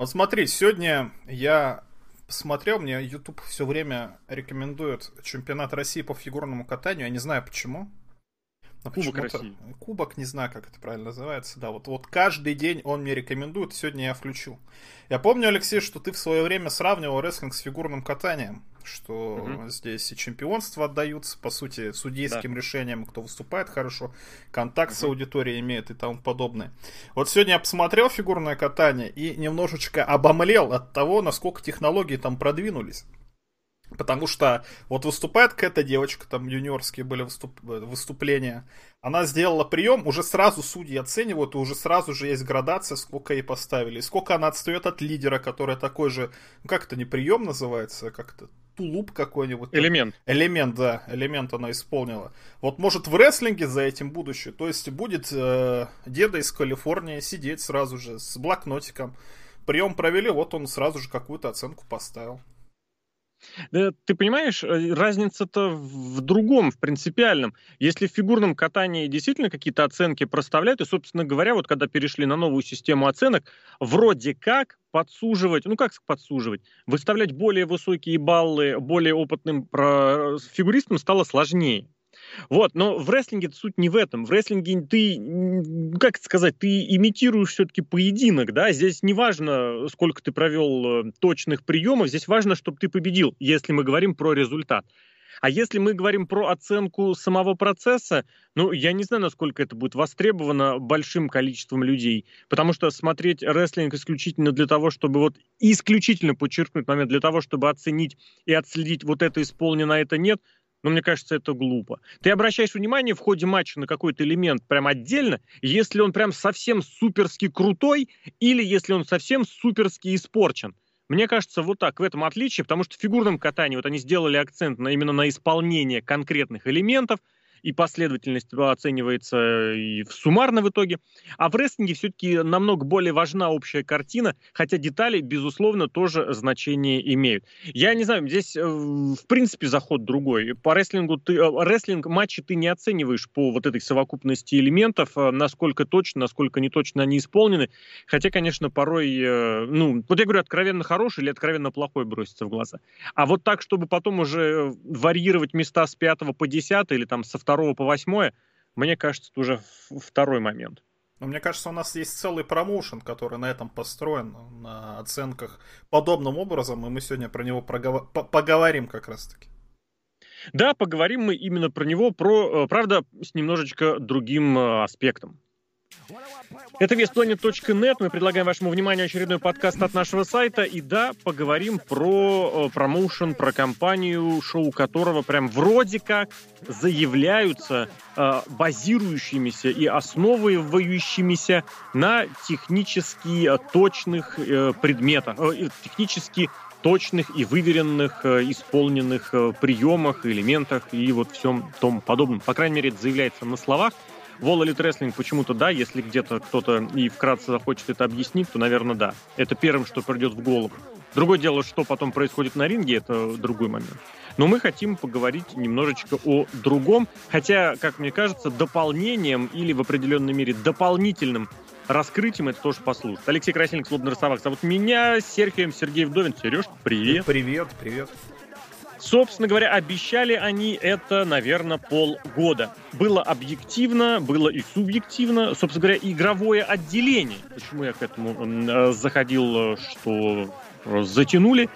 Вот смотри, сегодня я посмотрел, мне YouTube все время рекомендует чемпионат России по фигурному катанию. Я не знаю почему. Но Кубок России. Кубок, не знаю, как это правильно называется. Да, вот, вот каждый день он мне рекомендует, сегодня я включил. Я помню, Алексей, что ты в свое время сравнивал рестлинг с фигурным катанием. Что угу. здесь и чемпионства отдаются, по сути, судейским да. решением, кто выступает хорошо, контакт угу. с аудиторией имеет и тому подобное. Вот сегодня я посмотрел фигурное катание и немножечко обомлел от того, насколько технологии там продвинулись. Потому что вот выступает какая-то девочка, там юниорские были выступ... выступления. Она сделала прием, уже сразу судьи оценивают, и уже сразу же есть градация, сколько ей поставили. И сколько она отстает от лидера, который такой же, ну как это не прием называется, а как это тулуп какой-нибудь. Элемент. Элемент, да, элемент она исполнила. Вот может в рестлинге за этим будущее. То есть будет э, деда из Калифорнии сидеть сразу же с блокнотиком. Прием провели, вот он сразу же какую-то оценку поставил. Ты понимаешь, э, разница-то в другом, в принципиальном. Если в фигурном катании действительно какие-то оценки проставляют, и, собственно говоря, вот когда перешли на новую систему оценок, вроде как подсуживать, ну как подсуживать, выставлять более высокие баллы более опытным фигуристам стало сложнее. Вот, но в рестлинге суть не в этом. В рестлинге ты, как сказать, ты имитируешь все-таки поединок, да, здесь не важно, сколько ты провел э, точных приемов, здесь важно, чтобы ты победил, если мы говорим про результат. А если мы говорим про оценку самого процесса, ну, я не знаю, насколько это будет востребовано большим количеством людей. Потому что смотреть рестлинг исключительно для того, чтобы вот исключительно подчеркнуть момент, для того, чтобы оценить и отследить вот это исполнено, а это нет, но мне кажется, это глупо. Ты обращаешь внимание в ходе матча на какой-то элемент прям отдельно, если он прям совсем суперски крутой или если он совсем суперски испорчен. Мне кажется, вот так, в этом отличие, потому что в фигурном катании вот они сделали акцент на, именно на исполнение конкретных элементов – и последовательность оценивается и суммарно в итоге. А в рестлинге все-таки намного более важна общая картина, хотя детали, безусловно, тоже значение имеют. Я не знаю, здесь э, в принципе заход другой. По рестлингу ты, э, рестлинг матчи ты не оцениваешь по вот этой совокупности элементов, э, насколько точно, насколько не точно они исполнены. Хотя, конечно, порой, ну, вот я говорю, откровенно хороший или откровенно плохой бросится в глаза. А вот так, чтобы потом уже варьировать места с 5 по 10 или там со 2 2 по 8, мне кажется, это уже второй момент. Но мне кажется, у нас есть целый промоушен, который на этом построен, на оценках подобным образом, и мы сегодня про него проговор... поговорим как раз-таки. Да, поговорим мы именно про него, про, э, правда, с немножечко другим э, аспектом. Это веспланет.нет. Мы предлагаем вашему вниманию очередной подкаст от нашего сайта. И да, поговорим про э, промоушен, про компанию, шоу которого прям вроде как заявляются э, базирующимися и основывающимися на технически э, точных э, предметах, э, технически точных и выверенных, э, исполненных приемах, элементах и вот всем том подобном. По крайней мере, это заявляется на словах. Wall Elite Wrestling почему-то да, если где-то кто-то и вкратце захочет это объяснить, то, наверное, да. Это первым, что придет в голову. Другое дело, что потом происходит на ринге, это другой момент. Но мы хотим поговорить немножечко о другом, хотя, как мне кажется, дополнением или в определенной мере дополнительным раскрытием это тоже послужит. Алексей Красильник, Слободный Ростовак. Зовут меня Серхием Сергей Вдовин. Сереж, привет. Привет, привет. Собственно говоря, обещали они это, наверное, полгода. Было объективно, было и субъективно. Собственно говоря, игровое отделение. Почему я к этому э, заходил, что затянули.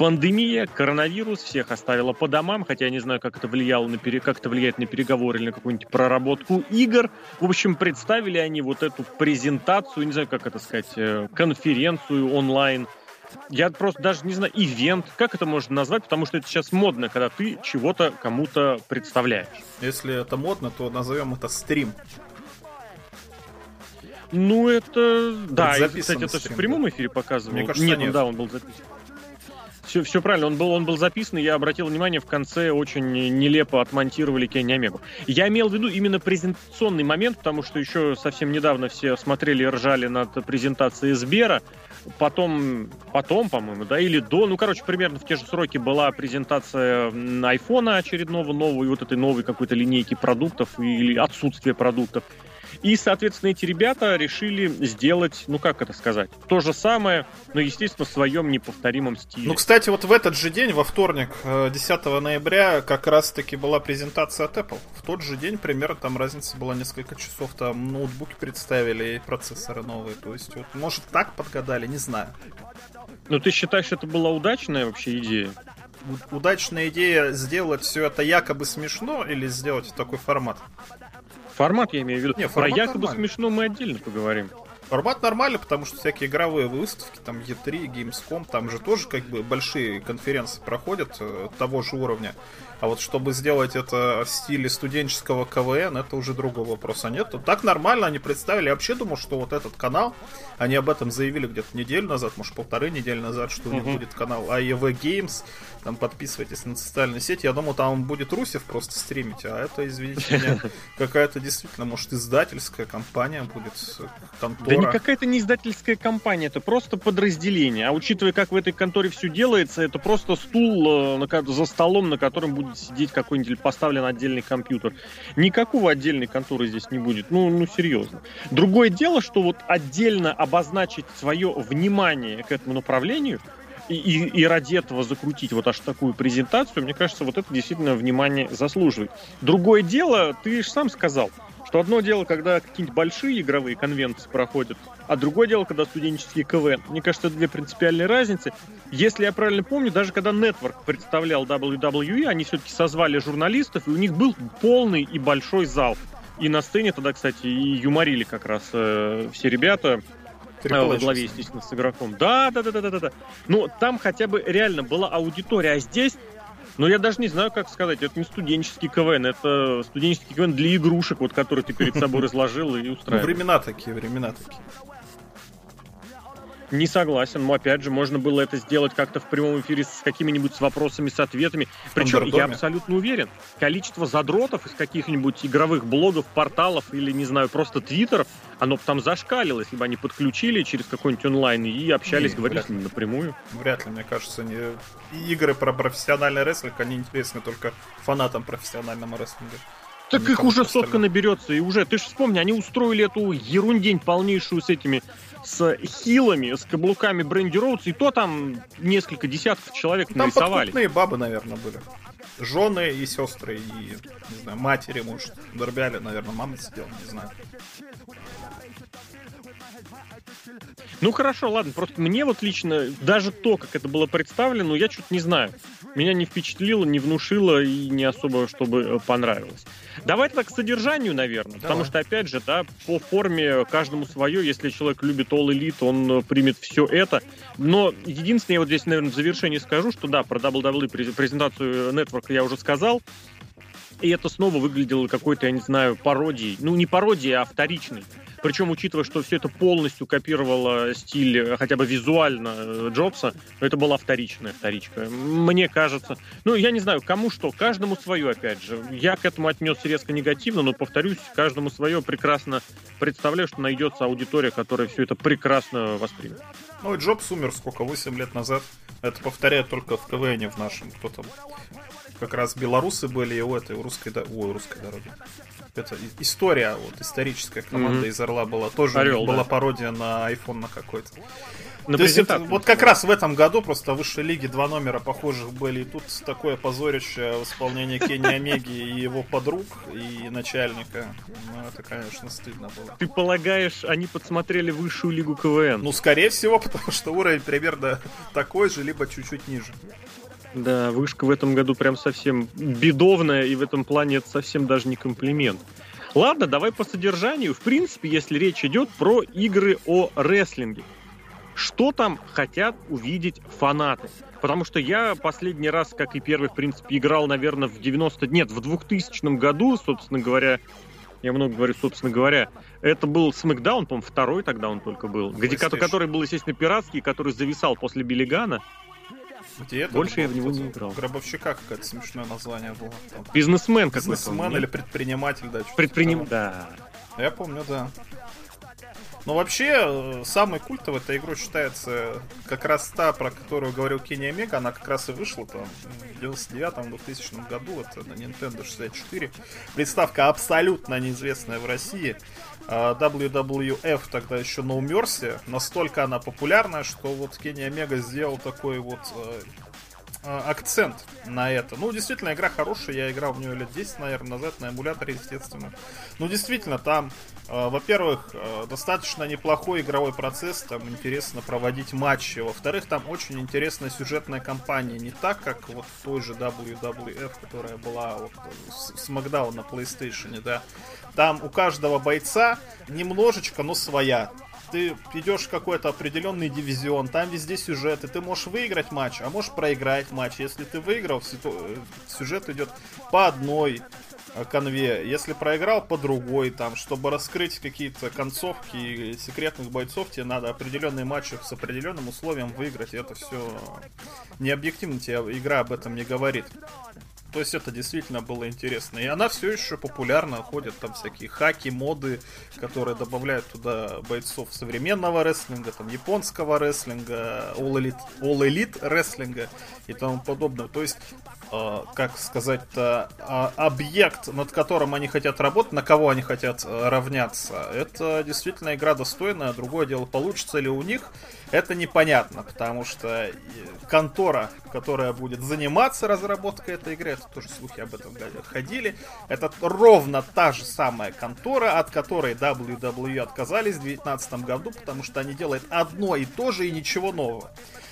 Пандемия, коронавирус всех оставила по домам, хотя я не знаю, как это влияло на пере... как это влияет на переговоры или на какую-нибудь проработку игр. В общем, представили они вот эту презентацию, не знаю, как это сказать, э, конференцию онлайн я просто даже не знаю, ивент, как это можно назвать, потому что это сейчас модно, когда ты чего-то кому-то представляешь. Если это модно, то назовем это стрим. Ну, это... Да, и, кстати, это стрим, в прямом эфире показывал. Мне кажется, нет, нет. да, он был записан. Все, все правильно, он был, он был записан, и я обратил внимание, в конце очень нелепо отмонтировали Кенни Омегу. Я имел в виду именно презентационный момент, потому что еще совсем недавно все смотрели и ржали над презентацией Сбера, потом, потом, по-моему, да, или до, ну, короче, примерно в те же сроки была презентация айфона очередного, нового, вот этой новой какой-то линейки продуктов или отсутствие продуктов. И, соответственно, эти ребята решили сделать, ну как это сказать, то же самое, но, естественно, в своем неповторимом стиле. Ну, кстати, вот в этот же день, во вторник, 10 э, ноября, как раз-таки была презентация от Apple. В тот же день, примерно, там разница была несколько часов, там ноутбуки представили и процессоры новые. То есть, вот, может, так подгадали, не знаю. Ну, ты считаешь, это была удачная вообще идея? удачная идея сделать все это якобы смешно или сделать такой формат? Формат я имею в виду. Не, Про якобы нормально. смешно мы отдельно поговорим. Формат нормальный, потому что всякие игровые выставки, там E3, Gamescom, там же тоже как бы большие конференции проходят э, того же уровня. А вот чтобы сделать это в стиле студенческого КВН, это уже другой вопрос. А нет, так нормально они представили. Я вообще думал, что вот этот канал, они об этом заявили где-то неделю назад, может полторы недели назад, что у них будет канал AEV Games. Там подписывайтесь на социальные сети. Я думал, там будет Русев просто стримить, а это, извините меня, какая-то действительно, может, издательская компания будет, контора. Да не какая-то не издательская компания, это просто подразделение. А учитывая, как в этой конторе все делается, это просто стул э, за столом, на котором будет сидеть какой-нибудь поставлен отдельный компьютер. Никакого отдельной конторы здесь не будет. Ну, ну, серьезно. Другое дело, что вот отдельно обозначить свое внимание к этому направлению, и, и, и ради этого закрутить вот аж такую презентацию, мне кажется, вот это действительно внимание заслуживает. Другое дело, ты же сам сказал, что одно дело, когда какие-нибудь большие игровые конвенции проходят, а другое дело, когда студенческие КВН. Мне кажется, это две принципиальные разницы. Если я правильно помню, даже когда Network представлял WWE, они все-таки созвали журналистов, и у них был полный и большой зал. И на сцене тогда, кстати, и юморили как раз э, все ребята, э, во главе, естественно, с игроком. Да, да, да, да, да, да. Ну, там хотя бы реально была аудитория, а здесь ну, я даже не знаю, как сказать. Это не студенческий КВН, это студенческий КВН для игрушек, вот, который ты перед собой разложил и устраивал. Ну, времена такие, времена такие. Не согласен, но опять же, можно было это сделать как-то в прямом эфире с какими-нибудь с вопросами, с ответами. Причем я абсолютно уверен, количество задротов из каких-нибудь игровых блогов, порталов или, не знаю, просто твиттеров, оно бы там зашкалило, если бы они подключили через какой-нибудь онлайн и общались, не, говорили с ним напрямую. Вряд ли, мне кажется, не... игры про профессиональный рестлинг, они интересны только фанатам профессионального рестлинга. Так их уже сотка наберется, и уже, ты же вспомни, они устроили эту ерундень полнейшую с этими с хилами, с каблуками Бренди Роудс, и то там несколько десятков человек там нарисовали. Там бабы, наверное, были. Жены и сестры, и, не знаю, матери, может, дорбяли, наверное, мама сидела, не знаю. Ну хорошо, ладно, просто мне вот лично даже то, как это было представлено, я что-то не знаю. Меня не впечатлило, не внушило и не особо, чтобы э, понравилось. Давай так к содержанию, наверное, Давай. потому что, опять же, да, по форме каждому свое. Если человек любит All Elite, он э, примет все это. Но единственное, я вот здесь, наверное, в завершении скажу, что да, про WWE презентацию Network я уже сказал. И это снова выглядело какой-то, я не знаю, пародией. Ну, не пародией, а вторичной. Причем, учитывая, что все это полностью копировало стиль, э, хотя бы визуально, э, Джобса, это была вторичная вторичка. Мне кажется. Ну, я не знаю, кому что, каждому свое, опять же. Я к этому отнесся резко негативно, но, повторюсь, каждому свое прекрасно представляю, что найдется аудитория, которая все это прекрасно воспримет. Ну, и Джобс умер сколько, 8 лет назад. Это повторяет только в КВН в нашем. Кто там? Как раз белорусы были и у этой, у русской, ой, русской дороги это история, вот историческая команда mm-hmm. из Орла была тоже Орел, была да. пародия на iPhone на какой-то. На То есть это, вот как раз в этом году просто в высшей лиге два номера похожих были. И тут такое позорище в исполнении Кенни Омеги и его подруг, и начальника. Ну, это, конечно, стыдно было. Ты полагаешь, они подсмотрели высшую лигу КВН? Ну, скорее всего, потому что уровень примерно такой же, либо чуть-чуть ниже. Да, вышка в этом году прям совсем бедовная, и в этом плане это совсем даже не комплимент. Ладно, давай по содержанию. В принципе, если речь идет про игры о рестлинге. Что там хотят увидеть фанаты? Потому что я последний раз, как и первый, в принципе, играл, наверное, в 90... Нет, в 2000 году, собственно говоря, я много говорю, собственно говоря. Это был Смакдаун, по-моему, второй тогда он только был. Где, который был, естественно, пиратский, который зависал после Биллигана. Где это? Больше я в него не играл. Гробовщика какое-то смешное название было. Там. Бизнесмен какой-то. Бизнесмен или предприниматель, да. Предприним... Да. Я помню, да. Но вообще, э, самой культовой эта игра считается как раз та, про которую говорил Кенни Омега, она как раз и вышла там в 99-2000 году, это на Nintendo 64. Приставка абсолютно неизвестная в России. А, WWF тогда еще No Mercy, настолько она популярная, что вот Кенни Омега сделал такой вот э, акцент на это. Ну, действительно, игра хорошая, я играл в нее лет 10, наверное, назад на эмуляторе, естественно. Ну, действительно, там, э, во-первых, э, достаточно неплохой игровой процесс, там интересно проводить матчи. Во-вторых, там очень интересная сюжетная кампания, не так, как вот в той же WWF, которая была вот с, с Макдаун на PlayStation, да. Там у каждого бойца немножечко, но своя. Ты идешь в какой-то определенный дивизион, там везде сюжет, и ты можешь выиграть матч, а можешь проиграть матч. Если ты выиграл, сюжет идет по одной э, конве, если проиграл по другой, там, чтобы раскрыть какие-то концовки секретных бойцов, тебе надо определенные матчи с определенным условием выиграть, и это все не объективно, тебе игра об этом не говорит. То есть это действительно было интересно. И она все еще популярна, ходят там всякие хаки, моды, которые добавляют туда бойцов современного рестлинга, там японского рестлинга, All Elite, All Elite рестлинга и тому подобное. То есть, э, как сказать-то, э, объект, над которым они хотят работать, на кого они хотят э, равняться, это действительно игра достойная. Другое дело, получится ли у них, это непонятно, потому что э, контора, которая будет заниматься разработкой этой игры, это тоже слухи об этом ходили, это ровно та же самая контора, от которой WWE отказались в 2019 году, потому что они делают одно и то же и ничего нового.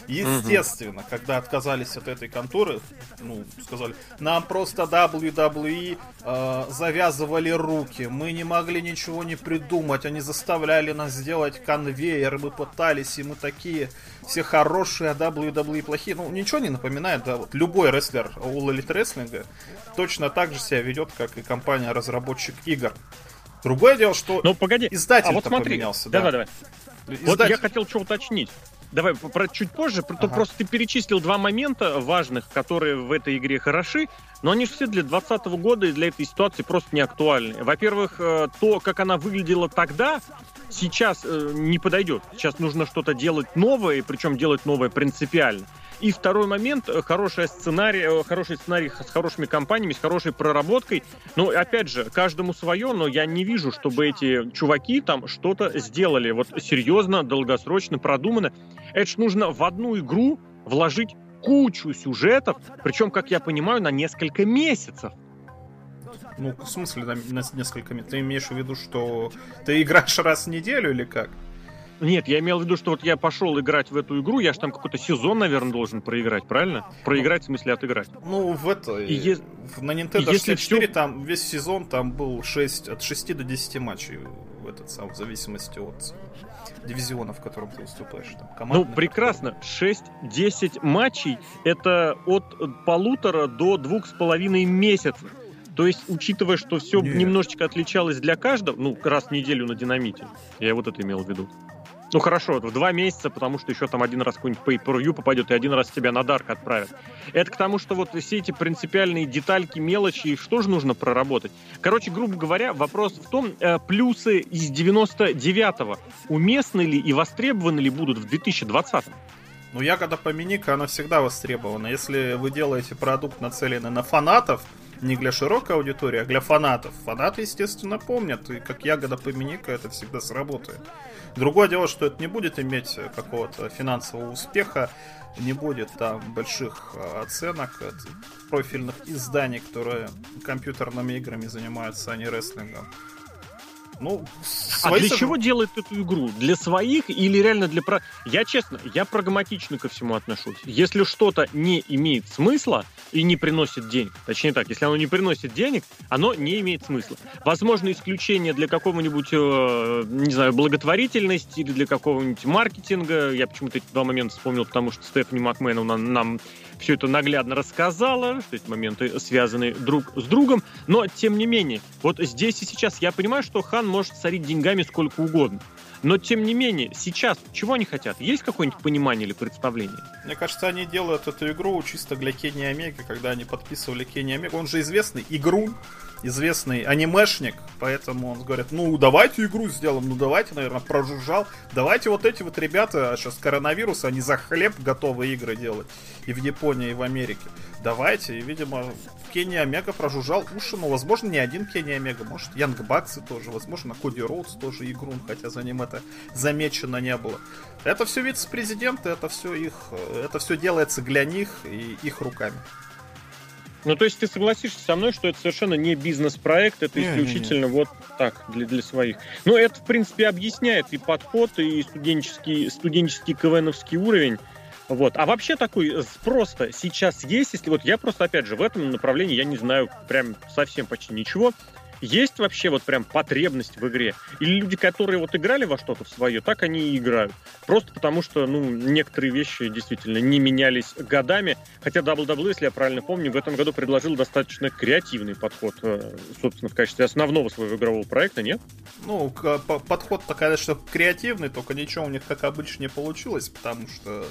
Естественно, угу. когда отказались от этой конторы, ну, сказали, нам просто WWE э, завязывали руки, мы не могли ничего не придумать, они заставляли нас сделать конвейер, мы пытались, и мы такие все хорошие, а WWE плохие. Ну, ничего не напоминает, да, вот любой рестлер All Elite Wrestling точно так же себя ведет, как и компания-разработчик игр. Другое дело, что ну, погоди. издатель а вот смотри. поменялся. Давай, да. давай. Издатель... Вот я хотел что уточнить. Давай про чуть позже. Ага. Просто ты перечислил два момента важных, которые в этой игре хороши, но они же все для 2020 года и для этой ситуации просто не актуальны. Во-первых, э, то, как она выглядела тогда, сейчас э, не подойдет. Сейчас нужно что-то делать новое, причем делать новое принципиально. И второй момент, э, хороший сценарий, э, хороший сценарий с хорошими компаниями, с хорошей проработкой. Но, опять же, каждому свое, но я не вижу, чтобы эти чуваки там что-то сделали. Вот серьезно, долгосрочно, продуманно. Это ж нужно в одну игру вложить кучу сюжетов, причем, как я понимаю, на несколько месяцев. Ну, в смысле, на, на несколько месяцев? Ты имеешь в виду, что ты играешь раз в неделю или как? Нет, я имел в виду, что вот я пошел играть в эту игру, я же там какой-то сезон, наверное, должен проиграть, правильно? Проиграть, в смысле, отыграть. Ну, в это... И е... На Nintendo 64 все... там весь сезон там был 6, от 6 до 10 матчей в этот сам, в зависимости от дивизиона, в котором ты выступаешь. Там, ну, прекрасно. 6-10 матчей — это от полутора до двух с половиной месяцев. То есть, учитывая, что все Нет. немножечко отличалось для каждого, ну, раз в неделю на динамите, я вот это имел в виду. Ну хорошо, в два месяца, потому что еще там один раз какой-нибудь pay per попадет, и один раз тебя на дарк отправят. Это к тому, что вот все эти принципиальные детальки, мелочи, что же нужно проработать? Короче, грубо говоря, вопрос в том, э, плюсы из 99-го уместны ли и востребованы ли будут в 2020-м? Ну, ягода поминика, она всегда востребована. Если вы делаете продукт, нацеленный на фанатов, не для широкой аудитории, а для фанатов. Фанаты, естественно, помнят, и как ягода поминика это всегда сработает. Другое дело, что это не будет иметь какого-то финансового успеха, не будет там больших а, оценок от профильных изданий, которые компьютерными играми занимаются, а не рестлингом. Ну, а для чего делает эту игру? Для своих или реально для... Про... Я честно, я прагматично ко всему отношусь. Если что-то не имеет смысла и не приносит денег, точнее так, если оно не приносит денег, оно не имеет смысла. Возможно, исключение для какого-нибудь, э, не знаю, благотворительности или для какого-нибудь маркетинга. Я почему-то эти два момента вспомнил, потому что Стефани Макмен нам, нам все это наглядно рассказала, что эти моменты связаны друг с другом, но тем не менее, вот здесь и сейчас я понимаю, что Хан может царить деньгами сколько угодно. Но, тем не менее, сейчас чего они хотят? Есть какое-нибудь понимание или представление? Мне кажется, они делают эту игру чисто для Кенни Омега, когда они подписывали Кенни Омега. Он же известный игрун, известный анимешник, поэтому он говорит, ну давайте игру сделаем, ну давайте, наверное, прожужжал, давайте вот эти вот ребята, сейчас коронавирус, они за хлеб готовы игры делать и в Японии, и в Америке. Давайте, и, видимо, Кенни Омега прожужжал уши, но, возможно, не один Кенни Омега, может, Янг Баксы тоже, возможно, Коди Роудс тоже игру, хотя за ним это замечено не было. Это все вице-президенты, это все их, это все делается для них и их руками. Ну, то есть ты согласишься со мной, что это совершенно не бизнес-проект, это исключительно не, не, не. вот так, для, для своих. Но это, в принципе, объясняет и подход, и студенческий, студенческий КВНовский уровень. Вот. А вообще такой спрос-то сейчас есть, если вот я просто, опять же, в этом направлении я не знаю прям совсем почти ничего. Есть вообще вот прям потребность в игре? Или люди, которые вот играли во что-то в свое, так они и играют? Просто потому что, ну, некоторые вещи действительно не менялись годами. Хотя WWE, если я правильно помню, в этом году предложил достаточно креативный подход, э, собственно, в качестве основного своего игрового проекта, нет? Ну, подход-то, конечно, креативный, только ничего у них, как обычно, не получилось, потому что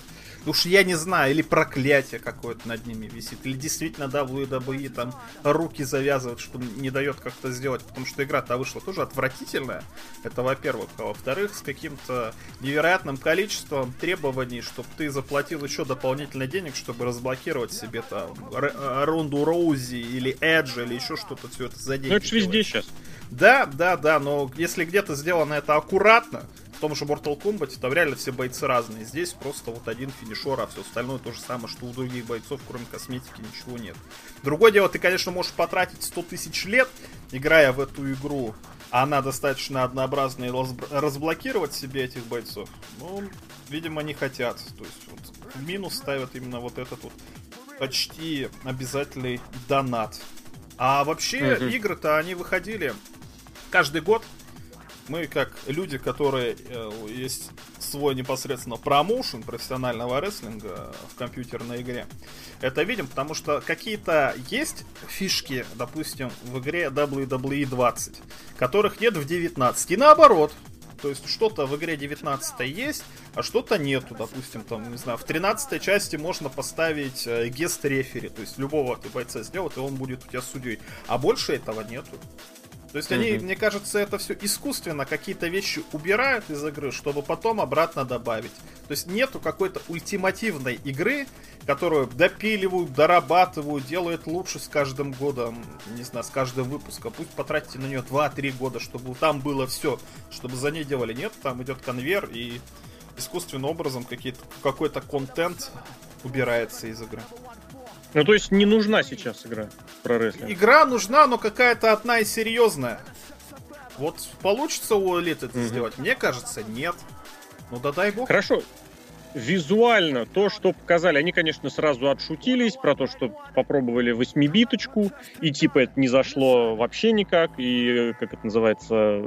Уж я не знаю, или проклятие какое-то над ними висит, или действительно WWE там руки завязывают, что не дает как-то сделать, потому что игра-то вышла тоже отвратительная. Это во-первых. А во-вторых, с каким-то невероятным количеством требований, чтобы ты заплатил еще дополнительно денег, чтобы разблокировать себе там Ронду Роузи или Эджи или еще что-то все это за деньги. Ну это же везде сейчас. Да, да, да, но если где-то сделано это аккуратно, в том же Mortal Kombat там реально все бойцы разные. Здесь просто вот один финишер, а все остальное то же самое, что у других бойцов, кроме косметики, ничего нет. Другое дело, ты, конечно, можешь потратить 100 тысяч лет, играя в эту игру, а она достаточно однообразная, и разблокировать себе этих бойцов. Ну, видимо, не хотят. То есть вот в минус ставят именно вот этот вот почти обязательный донат. А вообще, mm-hmm. игры-то они выходили каждый год мы как люди, которые э, есть свой непосредственно промоушен профессионального рестлинга в компьютерной игре, это видим, потому что какие-то есть фишки, допустим, в игре WWE 20, которых нет в 19. И наоборот, то есть что-то в игре 19 есть, а что-то нету. Допустим, там, не знаю, в 13 части можно поставить э, гест рефери, то есть любого ты бойца сделать, и он будет у тебя судьей. А больше этого нету. То есть они, mm-hmm. мне кажется, это все искусственно какие-то вещи убирают из игры, чтобы потом обратно добавить. То есть нету какой-то ультимативной игры, которую допиливают, дорабатывают, делают лучше с каждым годом, не знаю, с каждым выпуском. Пусть потратите на нее 2-3 года, чтобы там было все, чтобы за ней делали. Нет, там идет конвейер и искусственным образом какой-то контент убирается из игры. Ну, то есть не нужна сейчас игра про рестлинг? Игра нужна, но какая-то одна и серьезная. Вот получится у Элит это mm сделать? Мне кажется, нет. Ну да дай бог. Хорошо. Визуально то, что показали, они, конечно, сразу отшутились про то, что попробовали восьмибиточку, и типа это не зашло вообще никак, и, как это называется,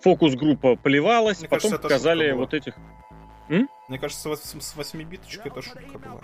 фокус-группа поливалась, Мне потом кажется, показали вот этих... М? Мне кажется, с 8-биточкой это шутка была.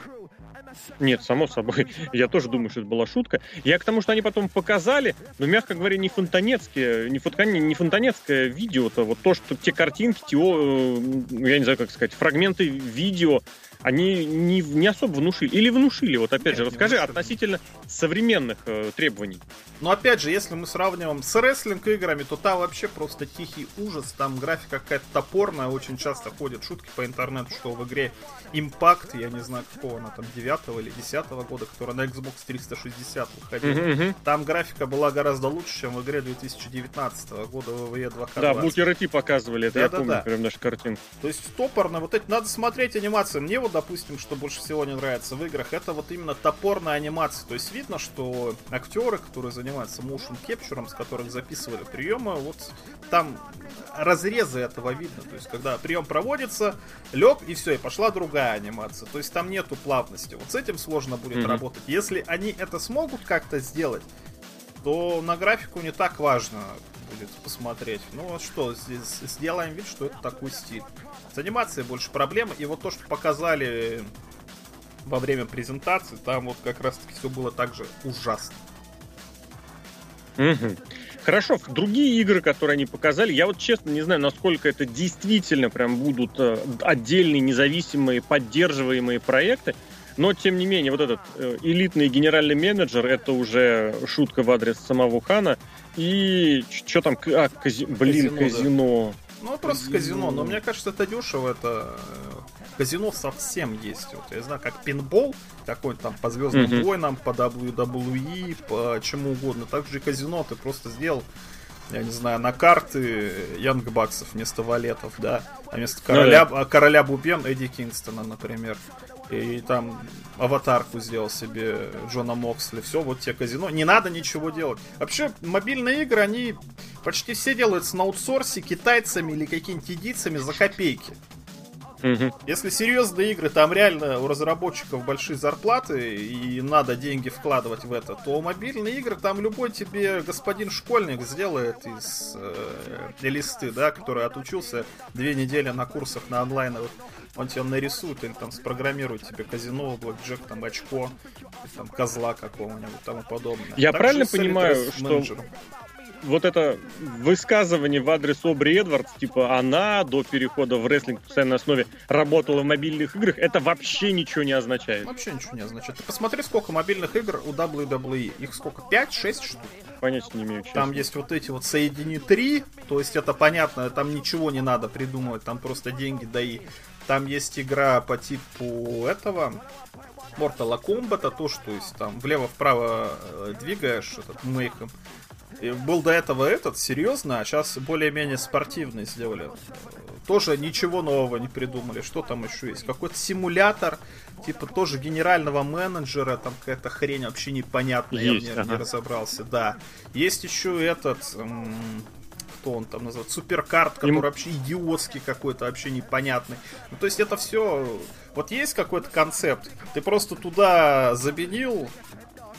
Нет, само собой. Я тоже думаю, что это была шутка. Я к тому, что они потом показали, но, мягко говоря, не фонтанецкие, не, фото, не фонтанецкое видео-то. Вот то, что те картинки, те, э, я не знаю, как сказать, фрагменты видео, они не, не особо внушили. Или внушили, вот опять Нет, же, расскажи относительно современных э, требований. Но опять же, если мы сравниваем с рестлинг-играми, то там вообще просто тихий ужас. Там графика какая-то топорная, очень часто ходят шутки по интернету, что в игре Impact, я не знаю какого она там, 9 или 10 года, которая на Xbox 360 выходила. Mm-hmm. Там графика была гораздо лучше, чем в игре 2019 года WWE 2 Да, букеры показывали, это да, я да, помню, да. прям нашу картинку. То есть топорно, вот эти, надо смотреть анимацию. Мне вот, допустим, что больше всего не нравится в играх, это вот именно топорная анимация. То есть видно, что актеры, которые занимаются motion capture, с которых записывали приемы, вот там разрезы этого видно. То есть когда прием проводится, лег и все, и пошла другая анимация. То есть там нету плавности. Вот с этим сложно будет mm-hmm. работать. Если они это смогут как-то сделать, то на графику не так важно будет посмотреть. Ну вот что, здесь сделаем вид, что это такой стиль. С анимацией больше проблем. И вот то, что показали во время презентации, там вот как раз таки все было так же ужасно. Хорошо, другие игры, которые они показали, я вот честно не знаю, насколько это действительно прям будут э, отдельные, независимые, поддерживаемые проекты. Но, тем не менее, вот этот э, элитный генеральный менеджер, это уже шутка в адрес самого Хана. И что там, а, кази... блин, казино. казино. Да. Ну, просто казино. Но мне кажется, это дешево. Это э, казино совсем есть. Вот, я знаю, как пинбол, какой там по Звездным mm-hmm. войнам, по WWE, по чему угодно. Также и казино ты просто сделал я не знаю, на карты Янг Баксов вместо валетов, да, а вместо короля, ну, да. короля Бубен Эдди Кингстона, например. И там аватарку сделал себе Джона Моксли. Все, вот тебе казино. Не надо ничего делать. Вообще, мобильные игры, они почти все делаются на аутсорсе китайцами или какими-нибудь идийцами за копейки. Угу. Если серьезные игры, там реально у разработчиков большие зарплаты и надо деньги вкладывать в это, то мобильные игры там любой тебе господин школьник сделает из э, листы, да, который отучился две недели на курсах на онлайновых. Он тебе нарисует или там спрограммирует тебе казино, блэкджек, там очко, там козла какого-нибудь тому подобное. Я так правильно понимаю, что менеджером вот это высказывание в адрес Обри Эдвардс, типа она до перехода в рестлинг в постоянной основе работала в мобильных играх, это вообще ничего не означает. Вообще ничего не означает. Ты посмотри, сколько мобильных игр у WWE. Их сколько? 5-6 штук? Понятия не имею. Честно. Там есть вот эти вот соедини 3, то есть это понятно, там ничего не надо придумывать, там просто деньги даи. Там есть игра по типу этого, Mortal Kombat, то, что есть там влево-вправо э, двигаешь этот мейхом, и был до этого этот, серьезно, а сейчас более-менее спортивный сделали. Тоже ничего нового не придумали. Что там еще есть? Какой-то симулятор, типа тоже генерального менеджера, там какая-то хрень вообще непонятная, есть, я ага. не, не разобрался. Да. Есть еще этот, кто он там называется, суперкарт, который Им... вообще идиотский какой-то, вообще непонятный. Ну, то есть это все... Вот есть какой-то концепт, ты просто туда забинил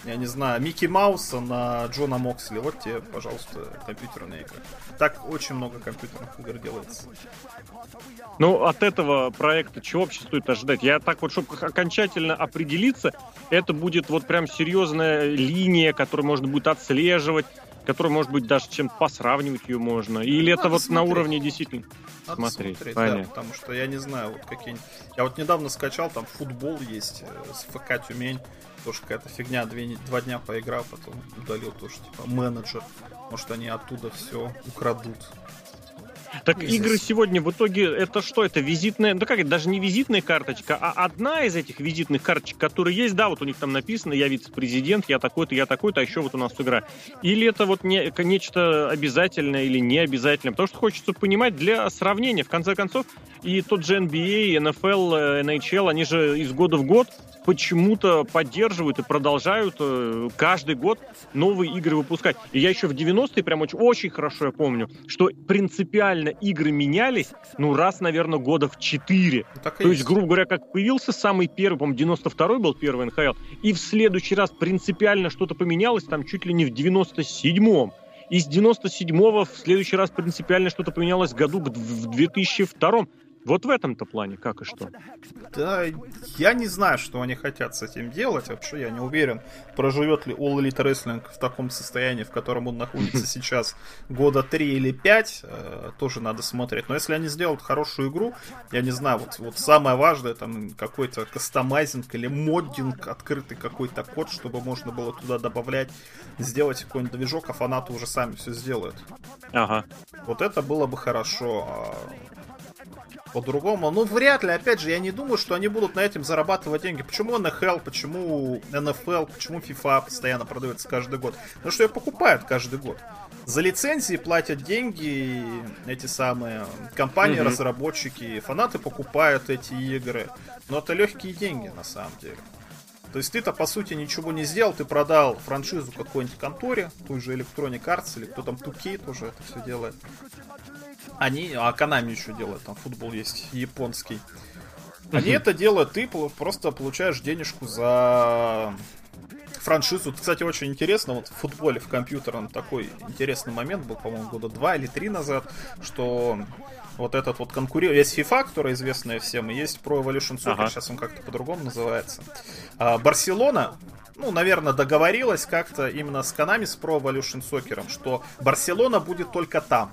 я не знаю, Микки Мауса на Джона Моксли. Вот тебе, пожалуйста, компьютерная игра. Так очень много компьютерных игр делается. Ну, от этого проекта чего вообще стоит ожидать? Я так вот, чтобы окончательно определиться, это будет вот прям серьезная линия, которую можно будет отслеживать, которую, может быть, даже чем посравнивать ее можно. Или Надо это вот смотреть. на уровне действительно Надо смотреть? смотреть да, потому что я не знаю, вот какие-нибудь... Я вот недавно скачал, там футбол есть э, с ФК Тюмень тоже какая-то фигня, две, два дня поиграл, потом удалил тоже, типа, менеджер. Может, они оттуда все украдут. Так Здесь. игры сегодня в итоге это что? Это визитная, ну как даже не визитная карточка, а одна из этих визитных карточек, которые есть, да, вот у них там написано, я вице-президент, я такой-то, я такой-то, а еще вот у нас игра. Или это вот не, нечто обязательное или не обязательное? Потому что хочется понимать для сравнения. В конце концов, и тот же NBA, NFL, NHL, они же из года в год почему-то поддерживают и продолжают э, каждый год новые игры выпускать. И я еще в 90-е прям очень, очень хорошо я помню, что принципиально игры менялись, ну, раз, наверное, года в 4. Ну, То есть, есть, грубо говоря, как появился самый первый, по-моему, 92-й был первый НХЛ, и в следующий раз принципиально что-то поменялось, там чуть ли не в 97-м. Из 97-го в следующий раз принципиально что-то поменялось в году в 2002 вот в этом-то плане как и что. Да, я не знаю, что они хотят с этим делать. Вообще, я не уверен, проживет ли All Elite Wrestling в таком состоянии, в котором он находится сейчас, года 3 или 5. Э, тоже надо смотреть. Но если они сделают хорошую игру, я не знаю, вот, вот самое важное, там какой-то кастомайзинг или моддинг, открытый какой-то код, чтобы можно было туда добавлять, сделать какой-нибудь движок, а фанаты уже сами все сделают. Ага. Вот это было бы хорошо. По-другому. Ну, вряд ли, опять же, я не думаю, что они будут на этом зарабатывать деньги. Почему NHL, почему NFL, почему FIFA постоянно продается каждый год? Потому что ее покупают каждый год. За лицензии платят деньги эти самые компании-разработчики, mm-hmm. фанаты покупают эти игры. Но это легкие деньги на самом деле. То есть ты-то по сути ничего не сделал, ты продал франшизу какой-нибудь конторе, той же Electronic Arts или кто там 2K тоже это все делает. Они, а Konami еще делает, там футбол есть японский. Они это делают, ты просто получаешь денежку за франшизу. Кстати, очень интересно, вот в футболе, в компьютерном такой интересный момент был, по-моему, года два или три назад, что вот этот вот конкурент... Есть FIFA, которая известная всем, и есть Pro Evolution Soccer, ага. сейчас он как-то по-другому называется. А, Барселона ну, наверное, договорилась как-то именно с Konami, с Pro Evolution Soccer, что Барселона будет только там.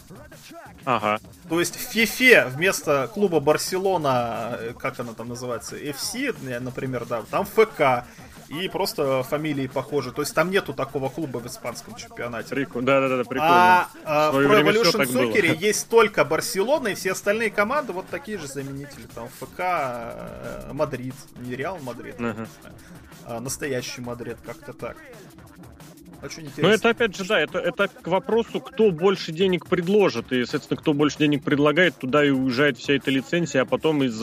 Ага. То есть ФИФе вместо клуба Барселона, э, как она там называется, FC, например, да, там ФК. И просто фамилии похожи. То есть там нету такого клуба в испанском чемпионате. Прикольно. Да, да, да, прикольно. А, а в Pro Evolution Soccer есть только Барселона, и все остальные команды вот такие же заменители. Там ФК, э, Мадрид, не Реал Мадрид, uh-huh. а настоящий Мадрид, как-то так. Очень интересно. Но это опять же, да, это, это к вопросу, кто больше денег предложит. И, соответственно, кто больше денег предлагает, туда и уезжает вся эта лицензия, а потом из,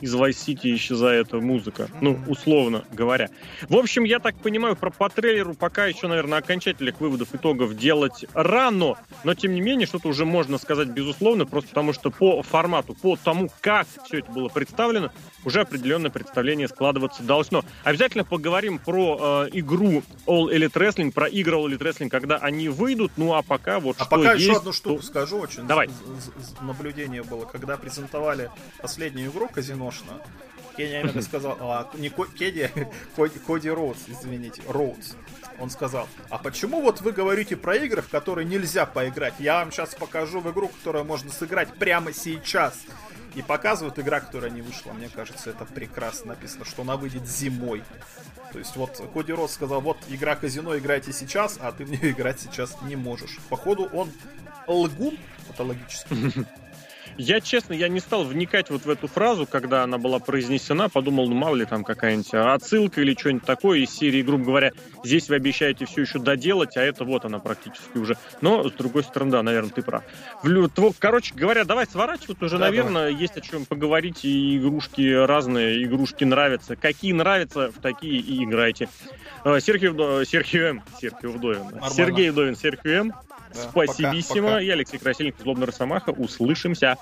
из Vice City исчезает музыка. Ну, условно говоря. В общем, я так понимаю, про по трейлеру пока еще, наверное, окончательных выводов итогов делать рано, но тем не менее, что-то уже можно сказать безусловно, просто потому что по формату, по тому, как все это было представлено, уже определенное представление складываться должно. Обязательно поговорим про э, игру All Elite Wrestling, про игры All Elite Wrestling, когда они выйдут, ну а пока вот а что пока есть, еще одну штуку то... скажу, очень Давай. наблюдение было, когда презентовали последнюю игру казиношную, Кенни Омега сказал, а, не Ко, Кенни, Коди, Коди Роудс, извините, Роудс. Он сказал, а почему вот вы говорите про игры, в которые нельзя поиграть? Я вам сейчас покажу в игру, которую можно сыграть прямо сейчас и показывают игра, которая не вышла. Мне кажется, это прекрасно написано, что она выйдет зимой. То есть вот Коди Рос сказал, вот игра казино, играйте сейчас, а ты в нее играть сейчас не можешь. Походу он лгун патологический. Я, честно, я не стал вникать вот в эту фразу, когда она была произнесена, подумал, ну мало ли там какая-нибудь отсылка или что-нибудь такое из серии, грубо говоря, здесь вы обещаете все еще доделать, а это вот она практически уже. Но, с другой стороны, да, наверное, ты прав. Короче говоря, давай сворачивать уже, да, наверное, давай. есть о чем поговорить, и игрушки разные, игрушки нравятся. Какие нравятся, в такие и играйте. Э, Серхиев, Серхиев М. Серхиев Вдовин. Сергей Вдовин, Серхиев М. Да, Спасибо. Пока, пока. Я Алексей Красильников, Злобный Росомаха. Услышимся.